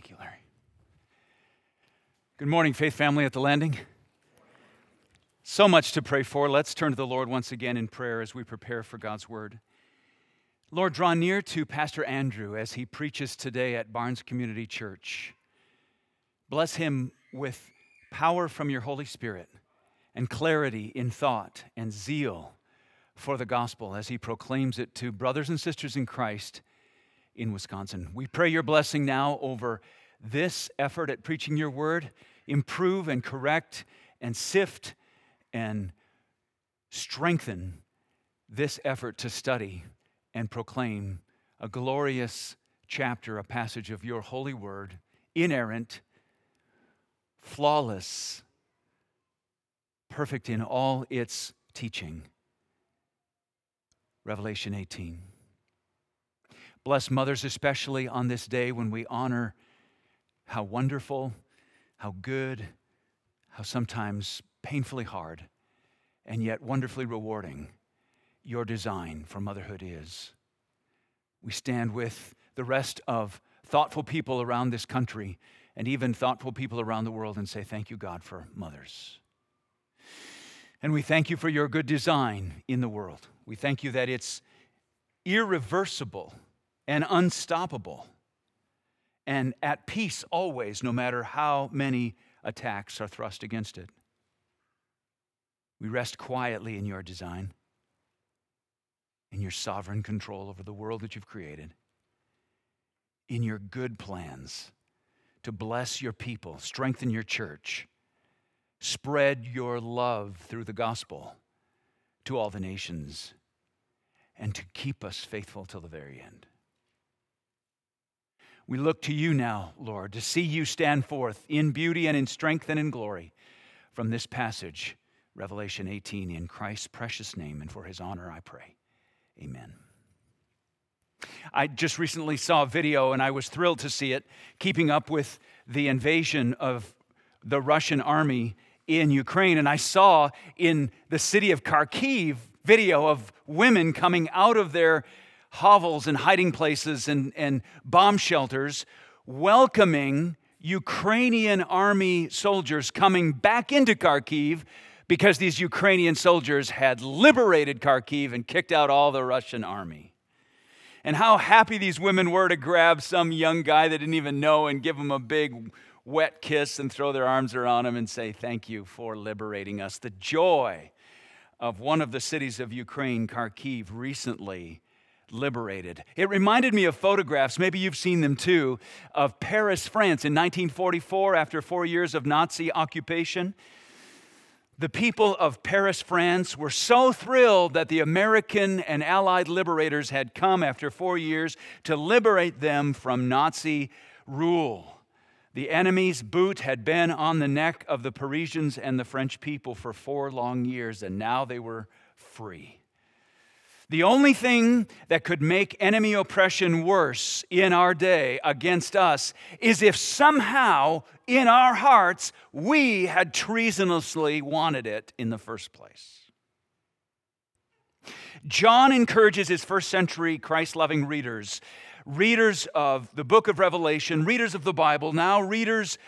Thank you, Larry. Good morning, Faith Family at the Landing. So much to pray for. Let's turn to the Lord once again in prayer as we prepare for God's word. Lord, draw near to Pastor Andrew as he preaches today at Barnes Community Church. Bless him with power from your Holy Spirit and clarity in thought and zeal for the gospel as he proclaims it to brothers and sisters in Christ in Wisconsin. We pray your blessing now over this effort at preaching your word. Improve and correct and sift and strengthen this effort to study and proclaim a glorious chapter, a passage of your holy word, inerrant, flawless, perfect in all its teaching. Revelation 18. Bless mothers, especially on this day when we honor how wonderful, how good, how sometimes painfully hard, and yet wonderfully rewarding your design for motherhood is. We stand with the rest of thoughtful people around this country and even thoughtful people around the world and say, Thank you, God, for mothers. And we thank you for your good design in the world. We thank you that it's irreversible and unstoppable and at peace always, no matter how many attacks are thrust against it. We rest quietly in your design in your sovereign control over the world that you've created, in your good plans to bless your people, strengthen your church, spread your love through the gospel to all the nations, and to keep us faithful till the very end. We look to you now, Lord, to see you stand forth in beauty and in strength and in glory from this passage, Revelation 18, in Christ's precious name, and for his honor I pray. Amen. I just recently saw a video and I was thrilled to see it, keeping up with the invasion of the Russian army in Ukraine. And I saw in the city of Kharkiv video of women coming out of their hovels and hiding places and, and bomb shelters, welcoming Ukrainian army soldiers coming back into Kharkiv because these Ukrainian soldiers had liberated Kharkiv and kicked out all the Russian army. And how happy these women were to grab some young guy they didn't even know and give him a big wet kiss and throw their arms around him and say, Thank you for liberating us. The joy of one of the cities of Ukraine, Kharkiv, recently liberated. It reminded me of photographs, maybe you've seen them too, of Paris, France in 1944 after four years of Nazi occupation the people of Paris, France were so thrilled that the American and Allied liberators had come after four years to liberate them from Nazi rule. The enemy's boot had been on the neck of the Parisians and the French people for four long years, and now they were free. The only thing that could make enemy oppression worse in our day against us is if somehow in our hearts we had treasonously wanted it in the first place. John encourages his first century Christ loving readers, readers of the book of Revelation, readers of the Bible, now readers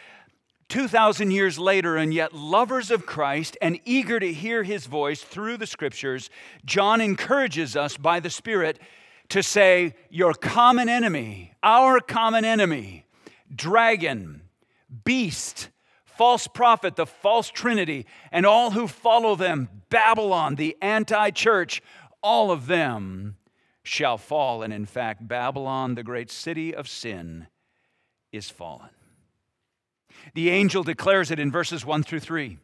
2,000 years later, and yet lovers of Christ and eager to hear his voice through the scriptures, John encourages us by the Spirit to say, Your common enemy, our common enemy, dragon, beast, false prophet, the false trinity, and all who follow them, Babylon, the anti church, all of them shall fall. And in fact, Babylon, the great city of sin, is fallen. The angel declares it in verses 1 through 3.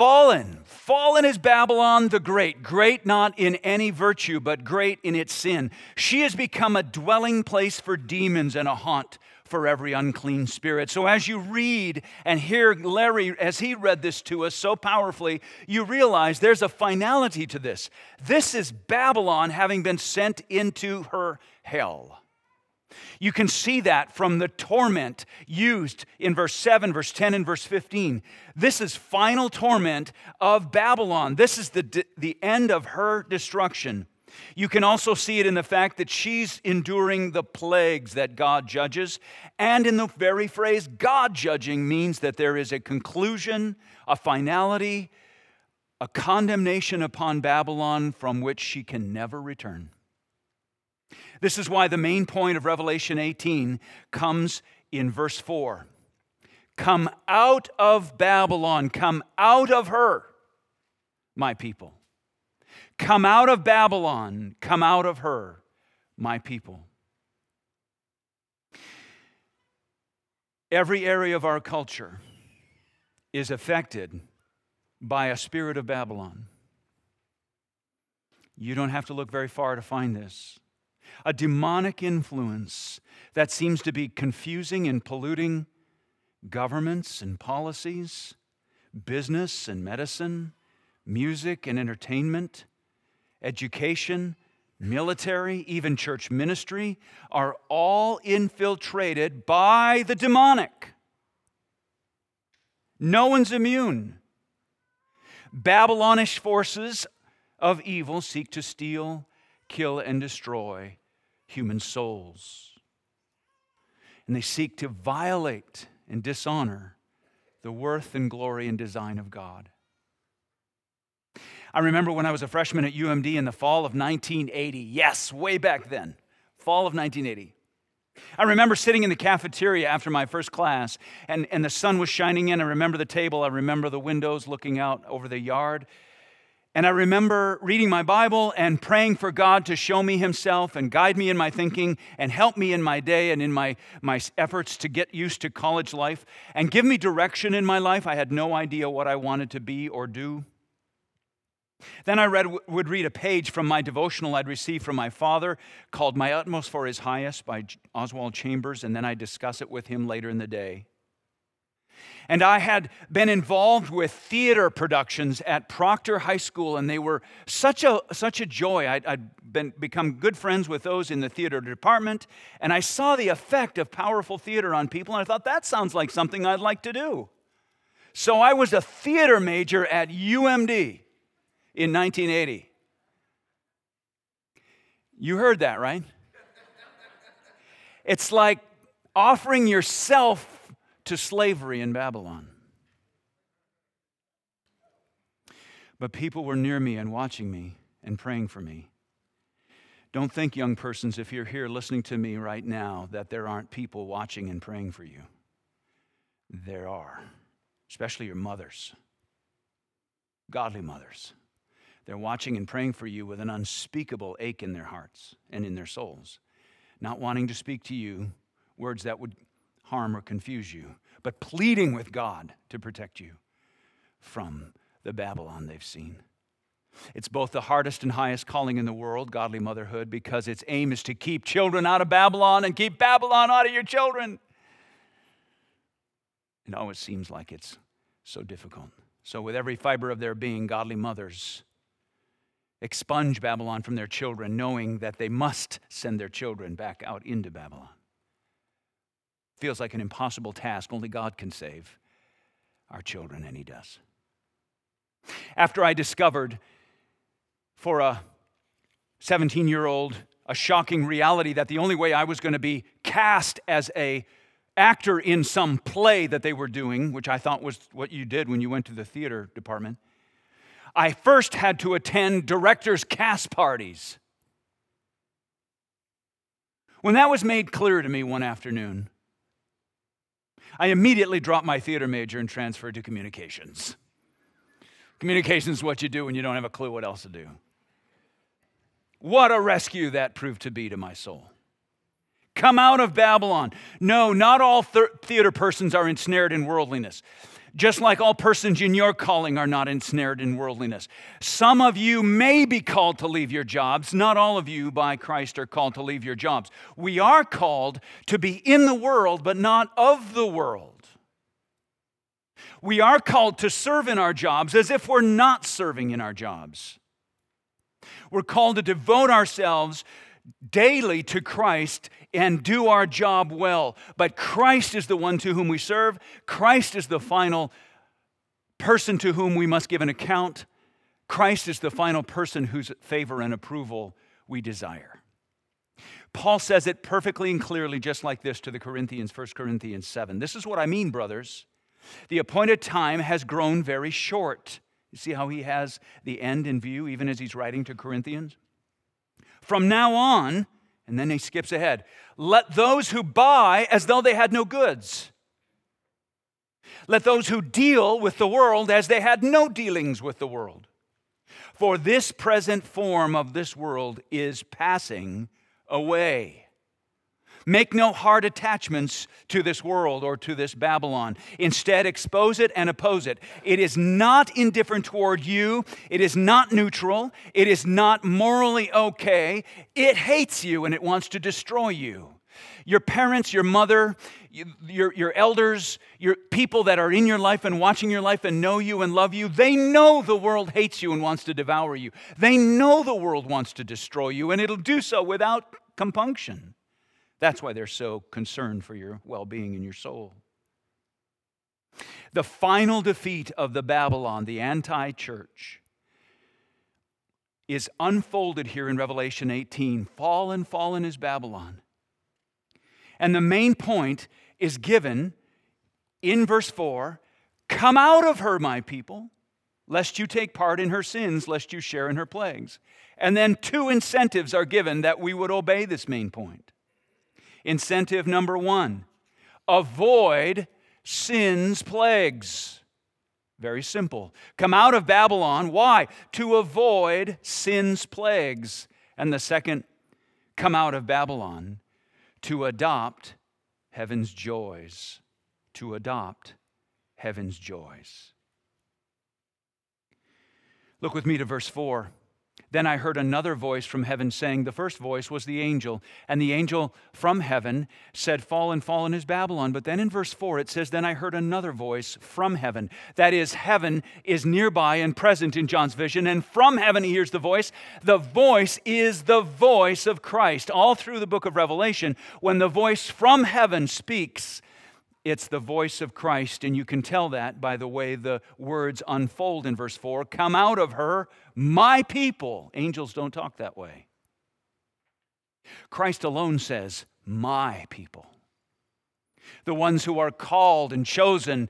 Fallen, fallen is Babylon the Great, great not in any virtue, but great in its sin. She has become a dwelling place for demons and a haunt for every unclean spirit. So, as you read and hear Larry, as he read this to us so powerfully, you realize there's a finality to this. This is Babylon having been sent into her hell. You can see that from the torment used in verse 7, verse 10, and verse 15. This is final torment of Babylon. This is the, the end of her destruction. You can also see it in the fact that she's enduring the plagues that God judges. And in the very phrase God judging means that there is a conclusion, a finality, a condemnation upon Babylon from which she can never return. This is why the main point of Revelation 18 comes in verse 4. Come out of Babylon, come out of her, my people. Come out of Babylon, come out of her, my people. Every area of our culture is affected by a spirit of Babylon. You don't have to look very far to find this. A demonic influence that seems to be confusing and polluting governments and policies, business and medicine, music and entertainment, education, military, even church ministry are all infiltrated by the demonic. No one's immune. Babylonish forces of evil seek to steal, kill, and destroy human souls. And they seek to violate and dishonor the worth and glory and design of God. I remember when I was a freshman at UMD in the fall of 1980. Yes, way back then, fall of 1980. I remember sitting in the cafeteria after my first class, and, and the sun was shining in. I remember the table, I remember the windows looking out over the yard. And I remember reading my Bible and praying for God to show me Himself and guide me in my thinking and help me in my day and in my, my efforts to get used to college life and give me direction in my life. I had no idea what I wanted to be or do. Then I read, would read a page from my devotional I'd received from my father called My Utmost for His Highest by Oswald Chambers, and then I discuss it with him later in the day. And I had been involved with theater productions at Proctor High School, and they were such a, such a joy. I'd, I'd been, become good friends with those in the theater department, and I saw the effect of powerful theater on people, and I thought, that sounds like something I'd like to do. So I was a theater major at UMD in 1980. You heard that, right? It's like offering yourself to slavery in Babylon. But people were near me and watching me and praying for me. Don't think, young persons, if you're here listening to me right now, that there aren't people watching and praying for you. There are, especially your mothers, godly mothers. They're watching and praying for you with an unspeakable ache in their hearts and in their souls, not wanting to speak to you words that would harm or confuse you, but pleading with God to protect you from the Babylon they've seen. It's both the hardest and highest calling in the world, godly motherhood, because its aim is to keep children out of Babylon and keep Babylon out of your children. It always seems like it's so difficult. So, with every fiber of their being, godly mothers expunge Babylon from their children, knowing that they must send their children back out into Babylon. Feels like an impossible task. Only God can save our children, and He does. After I discovered for a 17 year old a shocking reality that the only way I was going to be cast as a actor in some play that they were doing, which I thought was what you did when you went to the theater department, I first had to attend director's cast parties. When that was made clear to me one afternoon, I immediately dropped my theater major and transferred to communications. Communications is what you do when you don't have a clue what else to do. What a rescue that proved to be to my soul. Come out of Babylon. No, not all theater persons are ensnared in worldliness just like all persons in your calling are not ensnared in worldliness. Some of you may be called to leave your jobs. Not all of you by Christ are called to leave your jobs. We are called to be in the world, but not of the world. We are called to serve in our jobs as if we're not serving in our jobs. We're called to devote ourselves daily to Christ and do our job well. But Christ is the one to whom we serve, Christ is the final person to whom we must give an account. Christ is the final person whose favor and approval we desire. Paul says it perfectly and clearly, just like this to the Corinthians, 1 Corinthians 7. This is what I mean, brothers. The appointed time has grown very short. You see how he has the end in view, even as he's writing to Corinthians? From now on, and then he skips ahead, let those who buy as though they had no goods. Let those who deal with the world as they had no dealings with the world. For this present form of this world is passing away. Make no hard attachments to this world or to this Babylon. Instead, expose it and oppose it. It is not indifferent toward you. It is not neutral. It is not morally okay. It hates you and it wants to destroy you. Your parents, your mother, your, your elders, your people that are in your life and watching your life and know you and love you, they know the world hates you and wants to devour you. They know the world wants to destroy you, and it'll do so without compunction. That's why they're so concerned for your well being and your soul. The final defeat of the Babylon, the anti church, is unfolded here in Revelation 18. Fallen, fallen is Babylon. And the main point is given in verse 4 Come out of her, my people, lest you take part in her sins, lest you share in her plagues. And then two incentives are given that we would obey this main point. Incentive number one avoid sin's plagues. Very simple. Come out of Babylon. Why? To avoid sin's plagues. And the second, come out of Babylon to adopt heaven's joys. To adopt heaven's joys. Look with me to verse 4. Then I heard another voice from heaven saying, The first voice was the angel, and the angel from heaven said, Fallen, fallen is Babylon. But then in verse 4 it says, Then I heard another voice from heaven. That is, heaven is nearby and present in John's vision, and from heaven he hears the voice. The voice is the voice of Christ. All through the book of Revelation, when the voice from heaven speaks, it's the voice of Christ, and you can tell that by the way the words unfold in verse 4 Come out of her, my people. Angels don't talk that way. Christ alone says, My people. The ones who are called and chosen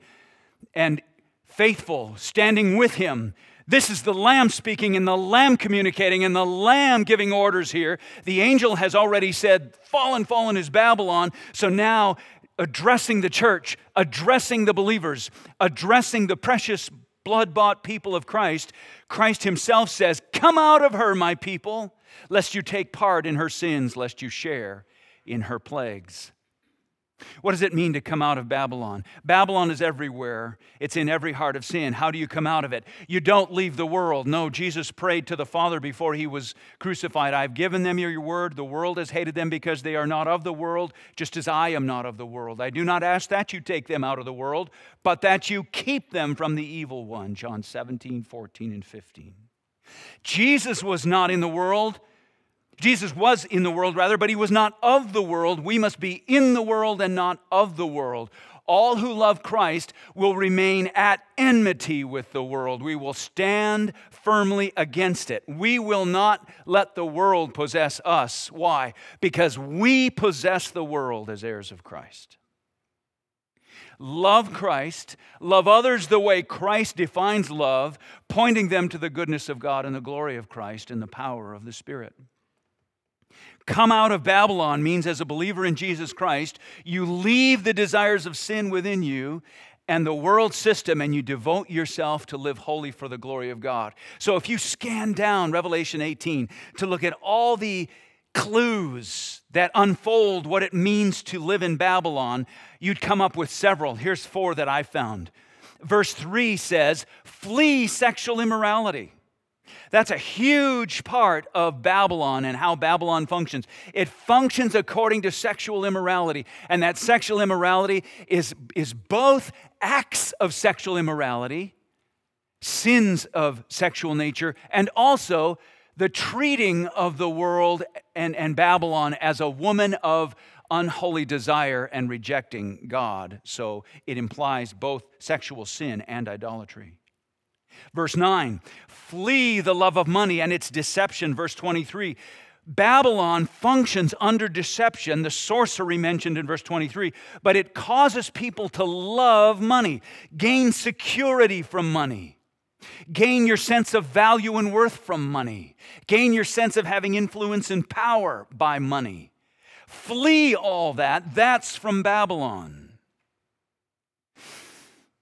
and faithful, standing with him. This is the Lamb speaking and the Lamb communicating and the Lamb giving orders here. The angel has already said, Fallen, fallen is Babylon. So now addressing the church, addressing the believers, addressing the precious blood bought people of Christ, Christ himself says, Come out of her, my people, lest you take part in her sins, lest you share in her plagues. What does it mean to come out of Babylon? Babylon is everywhere, it's in every heart of sin. How do you come out of it? You don't leave the world. No, Jesus prayed to the Father before he was crucified I've given them your word. The world has hated them because they are not of the world, just as I am not of the world. I do not ask that you take them out of the world, but that you keep them from the evil one. John 17, 14, and 15. Jesus was not in the world Jesus was in the world, rather, but he was not of the world. We must be in the world and not of the world. All who love Christ will remain at enmity with the world. We will stand firmly against it. We will not let the world possess us. Why? Because we possess the world as heirs of Christ. Love Christ, love others the way Christ defines love, pointing them to the goodness of God and the glory of Christ and the power of the Spirit. Come out of Babylon means, as a believer in Jesus Christ, you leave the desires of sin within you and the world system and you devote yourself to live holy for the glory of God. So if you scan down Revelation 18 to look at all the clues that unfold what it means to live in Babylon, you'd come up with several. Here's four that I found. Verse 3 says, Flee sexual immorality. That's a huge part of Babylon and how Babylon functions. It functions according to sexual immorality, and that sexual immorality is, is both acts of sexual immorality, sins of sexual nature, and also the treating of the world and, and Babylon as a woman of unholy desire and rejecting God. So it implies both sexual sin and idolatry. Verse 9, flee the love of money and its deception. Verse 23, Babylon functions under deception, the sorcery mentioned in verse 23, but it causes people to love money, gain security from money, gain your sense of value and worth from money, gain your sense of having influence and power by money. Flee all that. That's from Babylon.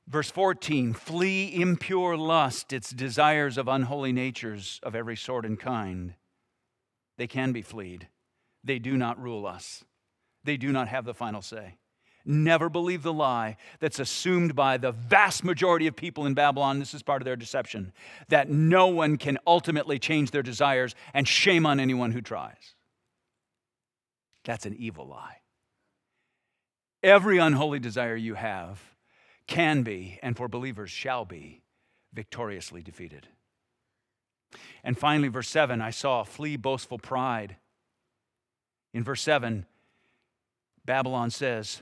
Verse 14 Flee impure lust, its desires of unholy natures of every sort and kind. They can be fleed. They do not rule us, they do not have the final say. Never believe the lie that's assumed by the vast majority of people in Babylon. This is part of their deception that no one can ultimately change their desires, and shame on anyone who tries. That's an evil lie. Every unholy desire you have can be, and for believers shall be, victoriously defeated. And finally, verse 7 I saw flee boastful pride. In verse 7, Babylon says,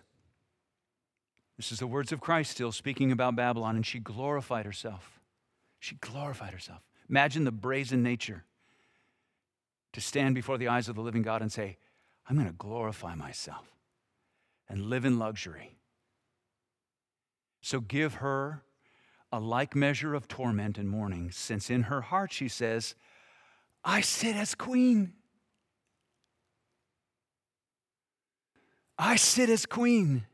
This is the words of Christ still speaking about Babylon, and she glorified herself. She glorified herself. Imagine the brazen nature to stand before the eyes of the living God and say, I'm going to glorify myself and live in luxury so give her a like measure of torment and mourning, since in her heart she says, I sit as queen. I sit as queen.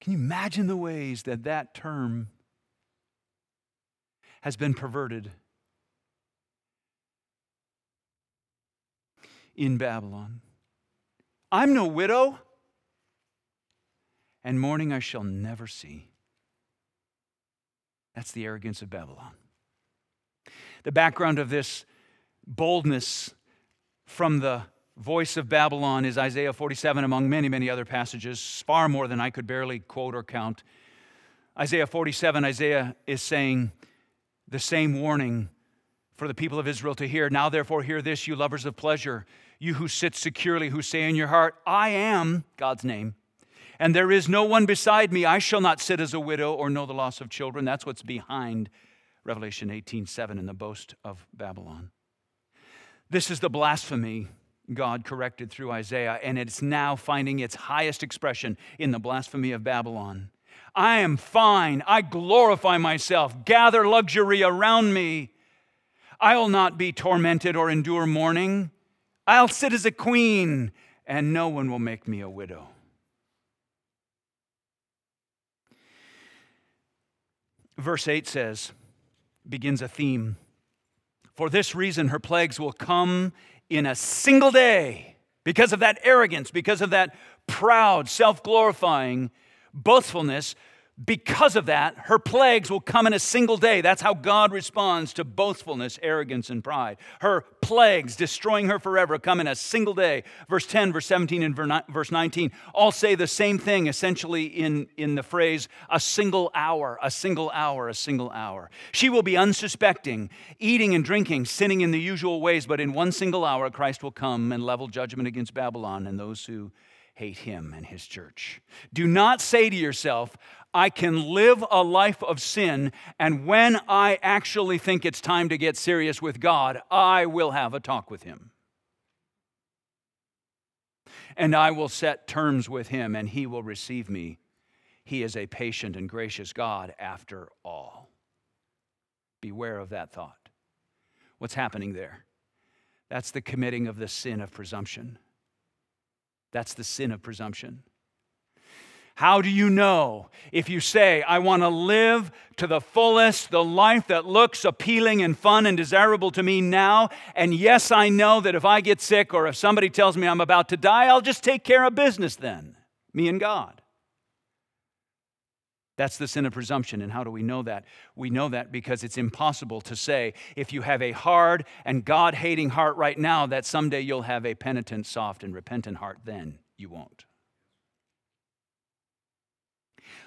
Can you imagine the ways that that term has been perverted in Babylon? I'm no widow and mourning I shall never see. That's the arrogance of Babylon. The background of this boldness from the voice of Babylon is Isaiah 47, among many, many other passages, far more than I could barely quote or count. Isaiah 47, Isaiah is saying the same warning for the people of Israel to hear. Now, therefore, hear this, you lovers of pleasure, you who sit securely, who say in your heart, I am God's name and there is no one beside me. I shall not sit as a widow or know the loss of children. That's what's behind Revelation 18:7 and the boast of Babylon. This is the blasphemy God corrected through Isaiah, and it's now finding its highest expression in the blasphemy of Babylon. I am fine. I glorify myself. Gather luxury around me. I'll not be tormented or endure mourning. I'll sit as a queen, and no one will make me a widow. Verse 8 says, begins a theme. For this reason, her plagues will come in a single day because of that arrogance, because of that proud, self glorifying boastfulness because of that, her plagues will come in a single day. That's how God responds to boastfulness, arrogance, and pride. Her plagues, destroying her forever, come in a single day. Verse 10, verse 17, and verse 19 all say the same thing, essentially, in, in the phrase, a single hour, a single hour, a single hour. She will be unsuspecting, eating and drinking, sinning in the usual ways, but in one single hour, Christ will come and level judgment against Babylon and those who hate him and his church. Do not say to yourself, I can live a life of sin, and when I actually think it's time to get serious with God, I will have a talk with Him. And I will set terms with Him, and He will receive me. He is a patient and gracious God after all. Beware of that thought. What's happening there? That's the committing of the sin of presumption. That's the sin of presumption. How do you know? If you say, I want to live to the fullest, the life that looks appealing and fun and desirable to me now, and yes, I know that if I get sick or if somebody tells me I'm about to die, I'll just take care of business then, me and God. That's the sin of presumption. And how do we know that? We know that because it's impossible to say, if you have a hard and God hating heart right now, that someday you'll have a penitent, soft, and repentant heart. Then you won't.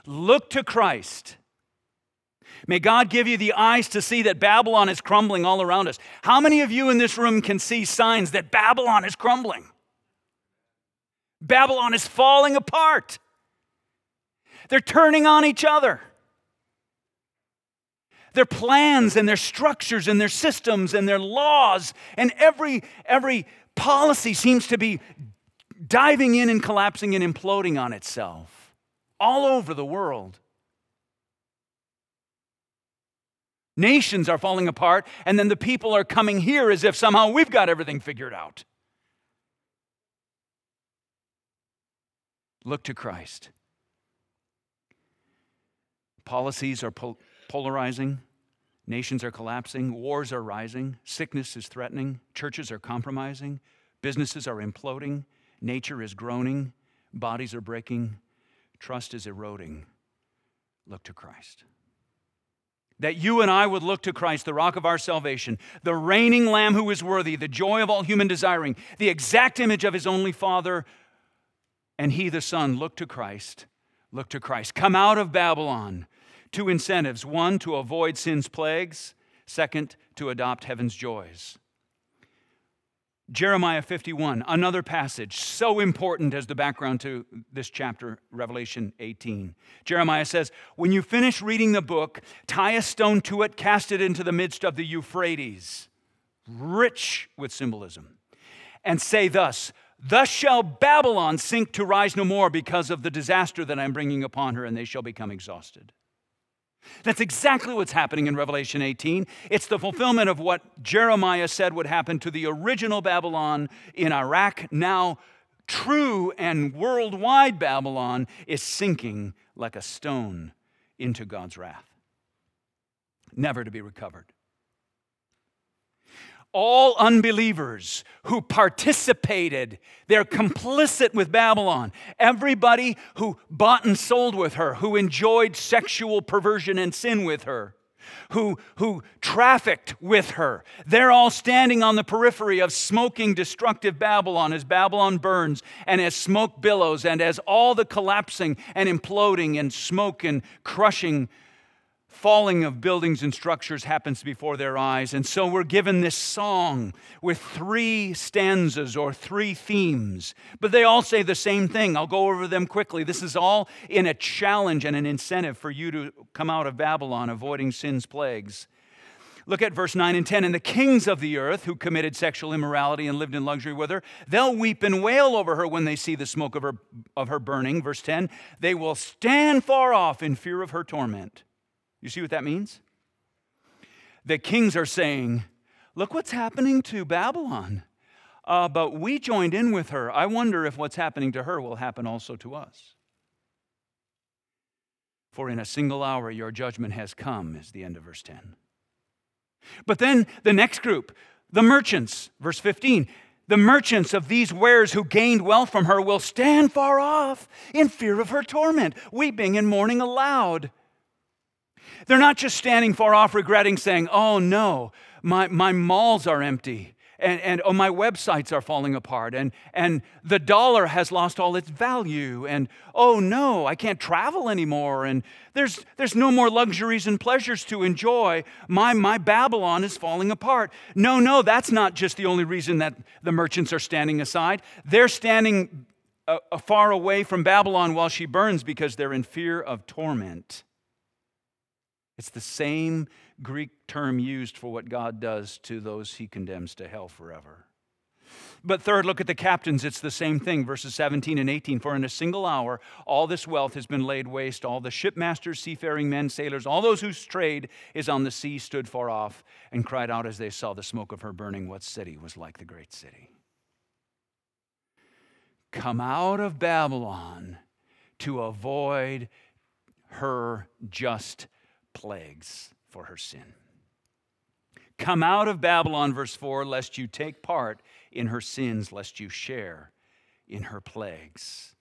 Look to Christ. May God give you the eyes to see that Babylon is crumbling all around us. How many of you in this room can see signs that Babylon is crumbling? Babylon is falling apart. They're turning on each other. their plans and their structures and their systems and their laws and every every policy seems to be diving in and collapsing and imploding on itself all over the world. Nations are falling apart, and then the people are coming here as if somehow we've got everything figured out. Look to Christ. Policies are pol- polarizing, nations are collapsing, wars are rising, sickness is threatening, churches are compromising, businesses are imploding, nature is groaning, bodies are breaking, trust is eroding. Look to Christ that you and I would look to Christ, the rock of our salvation, the reigning Lamb who is worthy, the joy of all human desiring, the exact image of his only Father, and he, the Son, look to Christ. Look to Christ. Come out of Babylon. Two incentives one, to avoid sin's plagues, second, to adopt heaven's joys. Jeremiah 51, another passage so important as the background to this chapter, Revelation 18. Jeremiah says, When you finish reading the book, tie a stone to it, cast it into the midst of the Euphrates, rich with symbolism, and say thus, Thus shall Babylon sink to rise no more because of the disaster that I'm bringing upon her, and they shall become exhausted. That's exactly what's happening in Revelation 18. It's the fulfillment of what Jeremiah said would happen to the original Babylon in Iraq. Now, true and worldwide Babylon is sinking like a stone into God's wrath, never to be recovered all unbelievers who participated, they're complicit with Babylon. Everybody who bought and sold with her, who enjoyed sexual perversion and sin with her, who, who trafficked with her, they're all standing on the periphery of smoking, destructive Babylon as Babylon burns and as smoke billows and as all the collapsing and imploding and smoke and crushing falling of buildings and structures happens before their eyes. And so we're given this song with three stanzas or three themes, but they all say the same thing. I'll go over them quickly. This is all in a challenge and an incentive for you to come out of Babylon, avoiding sin's plagues. Look at verse 9 and 10. And the kings of the earth who committed sexual immorality and lived in luxury with her, they'll weep and wail over her when they see the smoke of her, of her burning. Verse 10 They will stand far off in fear of her torment. You see what that means? The kings are saying, Look what's happening to Babylon. Uh, but we joined in with her. I wonder if what's happening to her will happen also to us. For in a single hour your judgment has come, is the end of verse 10. But then the next group, the merchants, verse 15. The merchants of these wares who gained wealth from her will stand far off in fear of her torment, weeping and mourning aloud. They're not just standing far off regretting, saying, Oh no, my, my malls are empty. And, and oh, my websites are falling apart, and, and the dollar has lost all its value, and oh no, I can't travel anymore, and there's, there's no more luxuries and pleasures to enjoy. My, my Babylon is falling apart. No, no, that's not just the only reason that the merchants are standing aside. They're standing uh, uh far away from Babylon while she burns because they're in fear of torment. It's the same Greek term used for what God does to those he condemns to hell forever. But third, look at the captains. It's the same thing, verses 17 and 18. For in a single hour, all this wealth has been laid waste. All the shipmasters, seafaring men, sailors, all those whose trade is on the sea stood far off and cried out as they saw the smoke of her burning, What city was like the great city? Come out of Babylon to avoid her just plagues for her sin. Come out of Babylon, verse 4, lest you take part in her sins, lest you share in her plagues.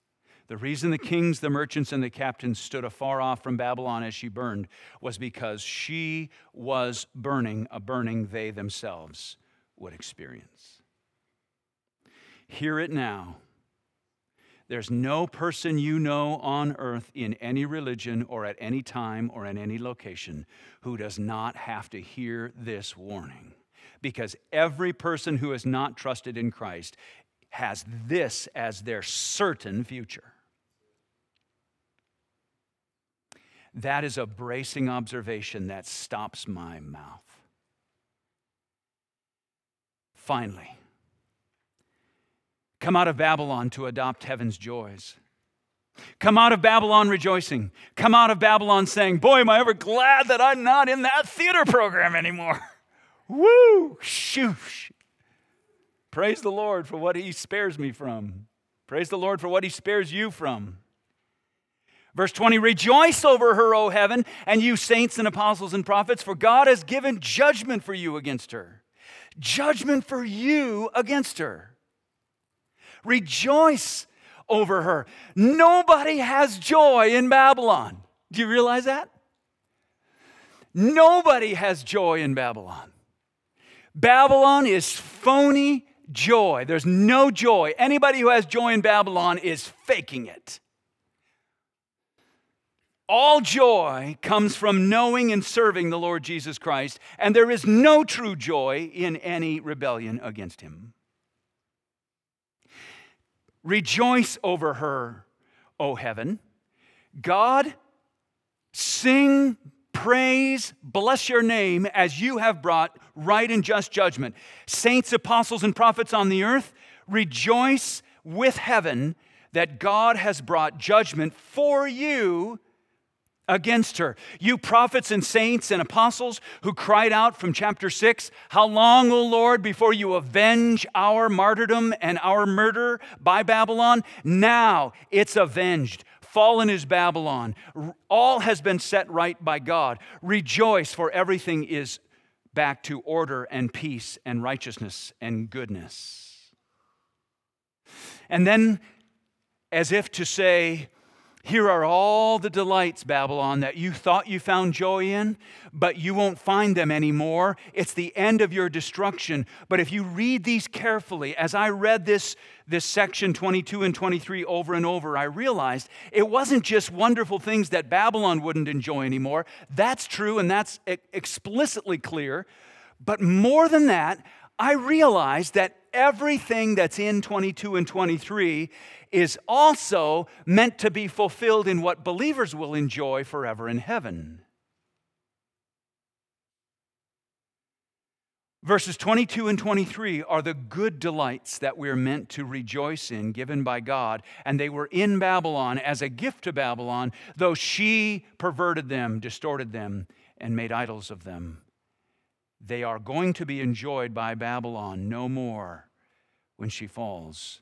The reason the kings, the merchants, and the captains stood afar off from Babylon as she burned was because she was burning a burning they themselves would experience. Hear it now there's no person you know on earth in any religion or at any time or in any location who does not have to hear this warning. Because every person who has not trusted in Christ has this as their certain future. That is a bracing observation that stops my mouth. Finally, come out of Babylon to adopt heaven's joys. Come out of Babylon rejoicing. Come out of Babylon saying, Boy, am I ever glad that I'm not in that theater program anymore. Woo! Shoosh. Praise the Lord for what he spares me from. Praise the Lord for what he spares you from. Verse 20 Rejoice over her, O heaven, and you saints and apostles and prophets, for God has given judgment for you against her. Judgment for you against her. Rejoice over her. Nobody has joy in Babylon. Do you realize that? Nobody has joy in Babylon. Babylon is phony joy. There's no joy. Anybody who has joy in Babylon is faking it. All joy comes from knowing and serving the Lord Jesus Christ, and there is no true joy in any rebellion against him. Rejoice over her, O heaven. God, sing praise, bless your name as you have brought right and just judgment. Saints, apostles, and prophets on the earth, rejoice with heaven that God has brought judgment for you against her. You prophets and saints and apostles who cried out from chapter 6, How long, O Lord, before you avenge our martyrdom and our murder by Babylon? Now it's avenged. Fallen is Babylon. All has been set right by God. Rejoice, for everything is back to order and peace and righteousness and goodness. And then, as if to say, here are all the delights, Babylon, that you thought you found joy in, but you won't find them anymore. It's the end of your destruction. But if you read these carefully, as I read this, this section 22 and 23 over and over, I realized it wasn't just wonderful things that Babylon wouldn't enjoy anymore. That's true and that's explicitly clear. But more than that, I realized that everything that's in 22 and 23 is also meant to be fulfilled in what believers will enjoy forever in heaven. Verses 22 and 23 are the good delights that we're meant to rejoice in, given by God. And they were in Babylon as a gift to Babylon, though she perverted them, distorted them, and made idols of them. They are going to be enjoyed by Babylon no more when she falls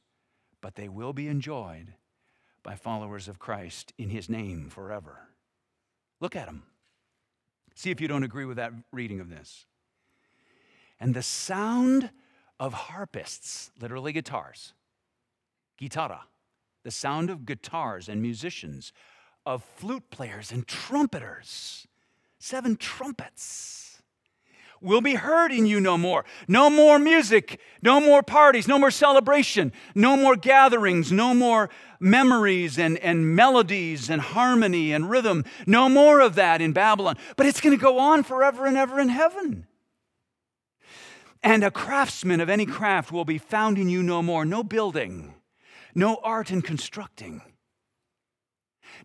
but they will be enjoyed by followers of Christ in his name forever. Look at them. See if you don't agree with that reading of this. And the sound of harpists, literally guitars, guitarra, the sound of guitars and musicians, of flute players and trumpeters, seven trumpets will be heard in you no more. No more music, no more parties, no more celebration, no more gatherings, no more memories and, and melodies and harmony and rhythm. No more of that in Babylon. But it's going to go on forever and ever in heaven. And a craftsman of any craft will be found in you no more. No building, no art in constructing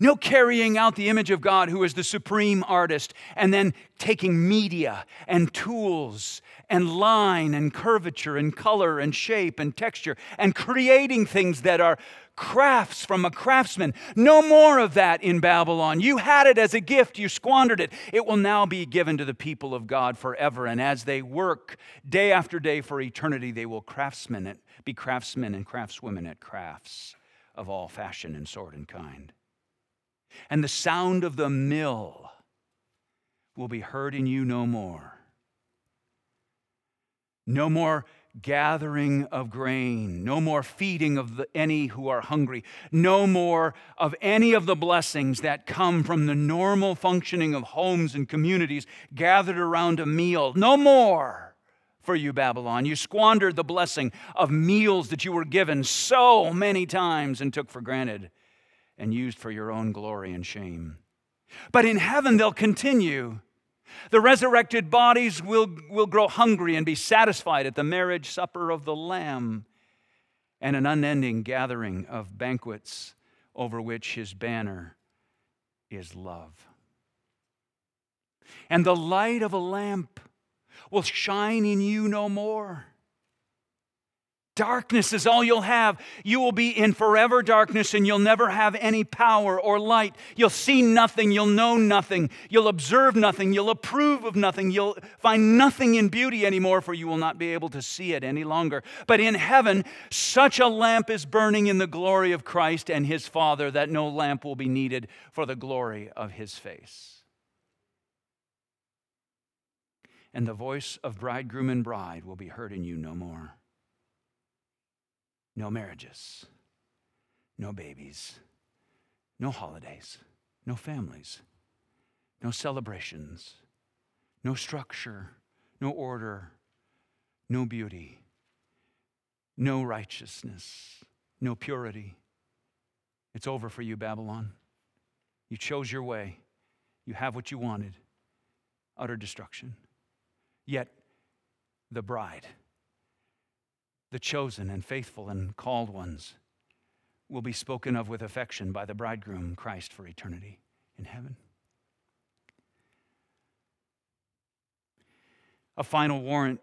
no carrying out the image of God, who is the supreme artist, and then taking media and tools and line and curvature and color and shape and texture and creating things that are crafts from a craftsman. No more of that in Babylon. You had it as a gift, you squandered it. It will now be given to the people of God forever. And as they work day after day for eternity, they will craftsmen, be craftsmen and craftswomen at crafts of all fashion and sort and kind and the sound of the mill will be heard in you no more. No more gathering of grain, no more feeding of the, any who are hungry, no more of any of the blessings that come from the normal functioning of homes and communities gathered around a meal. No more for you, Babylon. You squandered the blessing of meals that you were given so many times and took for granted and used for your own glory and shame. But in heaven, they'll continue. The resurrected bodies will, will grow hungry and be satisfied at the marriage supper of the Lamb and an unending gathering of banquets over which his banner is love. and the light of a lamp will shine in you no more. Darkness is all you'll have. You will be in forever darkness and you'll never have any power or light. You'll see nothing. You'll know nothing. You'll observe nothing. You'll approve of nothing. You'll find nothing in beauty anymore, for you will not be able to see it any longer. But in heaven, such a lamp is burning in the glory of Christ and his Father that no lamp will be needed for the glory of his face. And the voice of bridegroom and bride will be heard in you no more no marriages, no babies, no holidays, no families, no celebrations, no structure, no order, no beauty, no righteousness, no purity. It's over for you, Babylon. You chose your way. You have what you wanted. Utter destruction. Yet, the bride the chosen and faithful and called ones will be spoken of with affection by the bridegroom, Christ, for eternity in heaven. A final warrant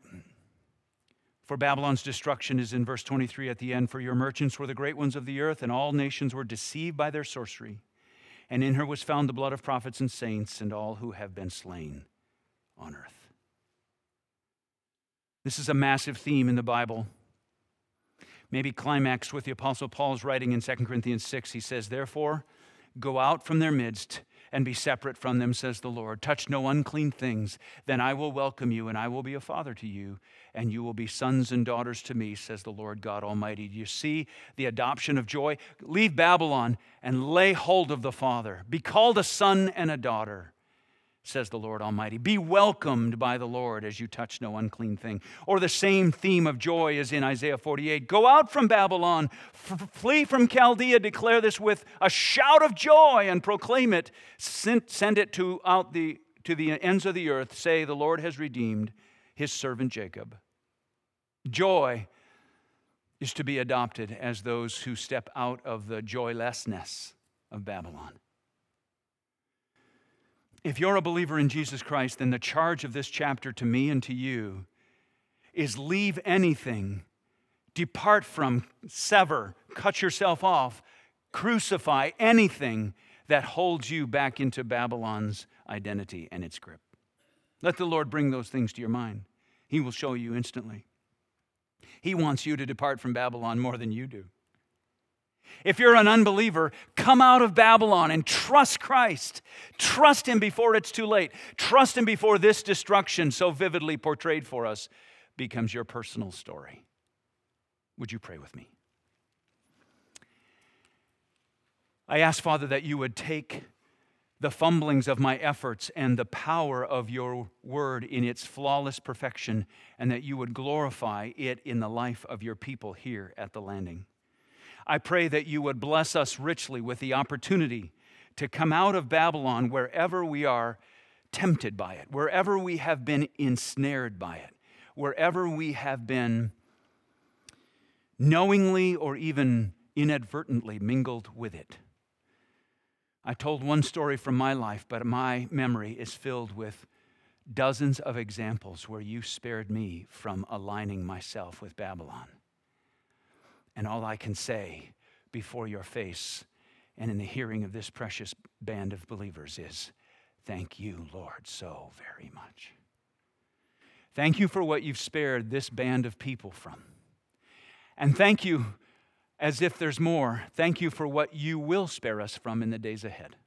for Babylon's destruction is in verse 23 at the end. For your merchants were the great ones of the earth, and all nations were deceived by their sorcery. And in her was found the blood of prophets and saints, and all who have been slain on earth. This is a massive theme in the Bible maybe climaxed with the Apostle Paul's writing in 2 Corinthians 6. He says, Therefore, go out from their midst and be separate from them, says the Lord. Touch no unclean things. Then I will welcome you, and I will be a father to you, and you will be sons and daughters to me, says the Lord God Almighty. Do you see the adoption of joy? Leave Babylon and lay hold of the Father. Be called a son and a daughter says the Lord Almighty. Be welcomed by the Lord as you touch no unclean thing. Or the same theme of joy is in Isaiah 48. Go out from Babylon, f- flee from Chaldea, declare this with a shout of joy and proclaim it. Send, send it to, out the, to the ends of the earth. Say, The Lord has redeemed his servant Jacob. Joy is to be adopted as those who step out of the joylessness of Babylon. If you're a believer in Jesus Christ, then the charge of this chapter to me and to you is leave anything, depart from, sever, cut yourself off, crucify anything that holds you back into Babylon's identity and its grip. Let the Lord bring those things to your mind. He will show you instantly. He wants you to depart from Babylon more than you do. If you're an unbeliever, come out of Babylon and trust Christ. Trust Him before it's too late. Trust Him before this destruction, so vividly portrayed for us, becomes your personal story. Would you pray with me? I ask, Father, that you would take the fumblings of my efforts and the power of your word in its flawless perfection, and that you would glorify it in the life of your people here at the landing. I pray that you would bless us richly with the opportunity to come out of Babylon wherever we are tempted by it, wherever we have been ensnared by it, wherever we have been knowingly or even inadvertently mingled with it. I told one story from my life, but my memory is filled with dozens of examples where you spared me from aligning myself with Babylon. And all I can say before your face and in the hearing of this precious band of believers is thank you, Lord, so very much. Thank you for what you've spared this band of people from. And thank you, as if there's more, thank you for what you will spare us from in the days ahead.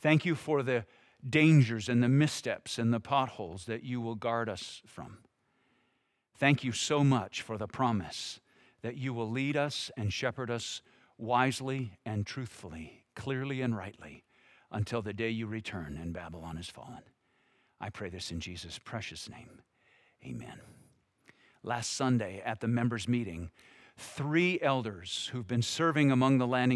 Thank you for the dangers and the missteps and the potholes that you will guard us from. Thank you so much for the promise that you will lead us and shepherd us wisely and truthfully, clearly and rightly, until the day you return and Babylon is fallen. I pray this in Jesus' precious name. Amen. Last Sunday at the members' meeting, three elders who've been serving among the landing